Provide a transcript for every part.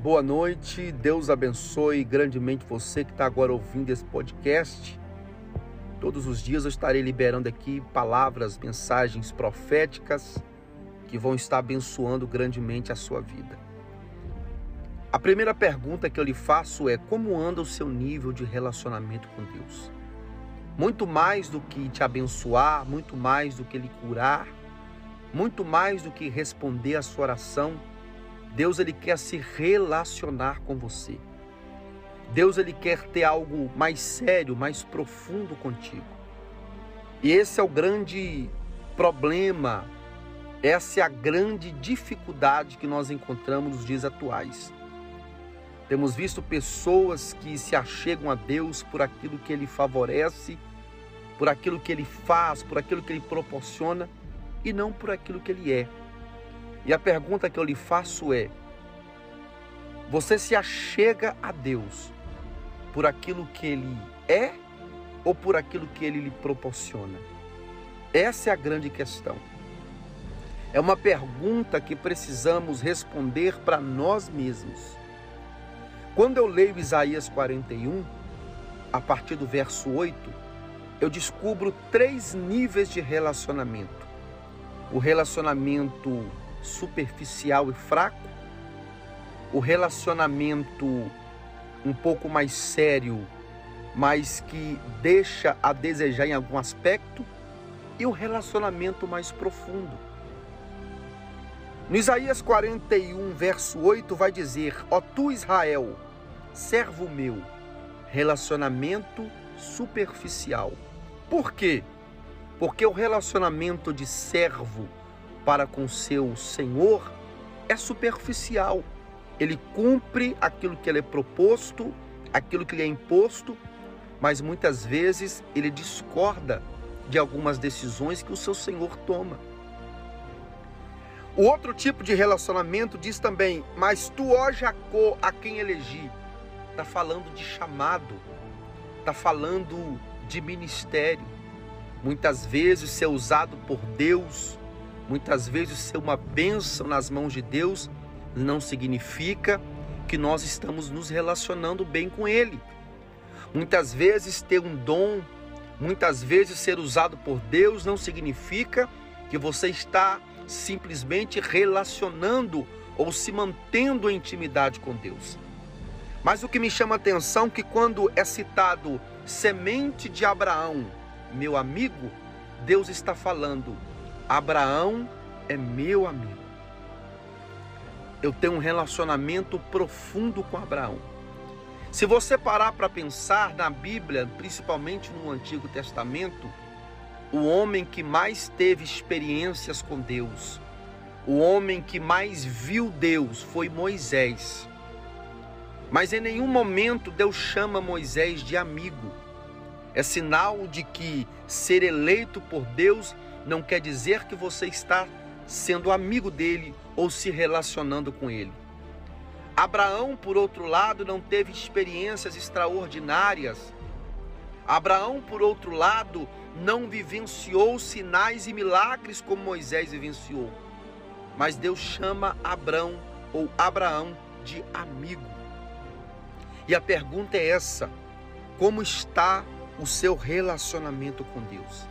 Boa noite, Deus abençoe grandemente você que está agora ouvindo esse podcast. Todos os dias eu estarei liberando aqui palavras, mensagens proféticas que vão estar abençoando grandemente a sua vida. A primeira pergunta que eu lhe faço é: como anda o seu nível de relacionamento com Deus? Muito mais do que te abençoar, muito mais do que lhe curar, muito mais do que responder a sua oração Deus ele quer se relacionar com você. Deus ele quer ter algo mais sério, mais profundo contigo. E esse é o grande problema, essa é a grande dificuldade que nós encontramos nos dias atuais. Temos visto pessoas que se achegam a Deus por aquilo que ele favorece, por aquilo que ele faz, por aquilo que ele proporciona e não por aquilo que ele é. E a pergunta que eu lhe faço é: você se achega a Deus por aquilo que Ele é ou por aquilo que Ele lhe proporciona? Essa é a grande questão. É uma pergunta que precisamos responder para nós mesmos. Quando eu leio Isaías 41, a partir do verso 8, eu descubro três níveis de relacionamento: o relacionamento superficial e fraco, o relacionamento um pouco mais sério, mas que deixa a desejar em algum aspecto, e o relacionamento mais profundo. No Isaías 41, verso 8, vai dizer: Ó tu Israel, servo meu, relacionamento superficial. Por quê? Porque o relacionamento de servo para com seu senhor é superficial. Ele cumpre aquilo que lhe é proposto, aquilo que lhe é imposto, mas muitas vezes ele discorda de algumas decisões que o seu senhor toma. O outro tipo de relacionamento diz também, mas tu, ó Jacó, a quem elegi, está falando de chamado, está falando de ministério. Muitas vezes ser usado por Deus Muitas vezes ser uma bênção nas mãos de Deus não significa que nós estamos nos relacionando bem com Ele. Muitas vezes ter um dom, muitas vezes ser usado por Deus não significa que você está simplesmente relacionando ou se mantendo em intimidade com Deus. Mas o que me chama a atenção é que quando é citado semente de Abraão, meu amigo, Deus está falando Abraão é meu amigo. Eu tenho um relacionamento profundo com Abraão. Se você parar para pensar na Bíblia, principalmente no Antigo Testamento, o homem que mais teve experiências com Deus, o homem que mais viu Deus foi Moisés. Mas em nenhum momento Deus chama Moisés de amigo. É sinal de que ser eleito por Deus não quer dizer que você está sendo amigo dele ou se relacionando com ele. Abraão, por outro lado, não teve experiências extraordinárias. Abraão, por outro lado, não vivenciou sinais e milagres como Moisés vivenciou. Mas Deus chama Abraão ou Abraão de amigo. E a pergunta é essa: como está o seu relacionamento com Deus?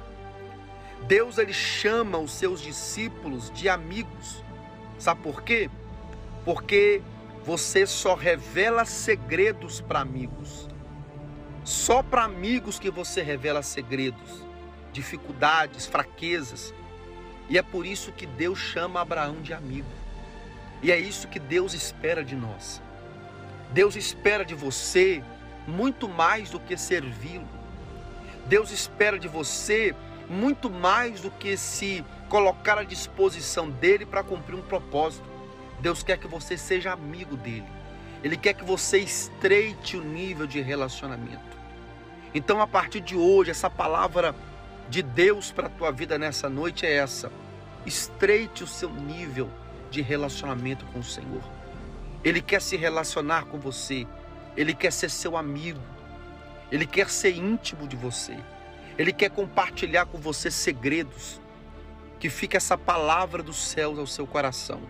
Deus ele chama os seus discípulos de amigos. Sabe por quê? Porque você só revela segredos para amigos. Só para amigos que você revela segredos, dificuldades, fraquezas. E é por isso que Deus chama Abraão de amigo. E é isso que Deus espera de nós. Deus espera de você muito mais do que servi-lo. Deus espera de você muito mais do que se colocar à disposição dele para cumprir um propósito. Deus quer que você seja amigo dele. Ele quer que você estreite o nível de relacionamento. Então, a partir de hoje, essa palavra de Deus para a tua vida nessa noite é essa: estreite o seu nível de relacionamento com o Senhor. Ele quer se relacionar com você, ele quer ser seu amigo, ele quer ser íntimo de você. Ele quer compartilhar com você segredos. Que fique essa palavra dos céus ao seu coração.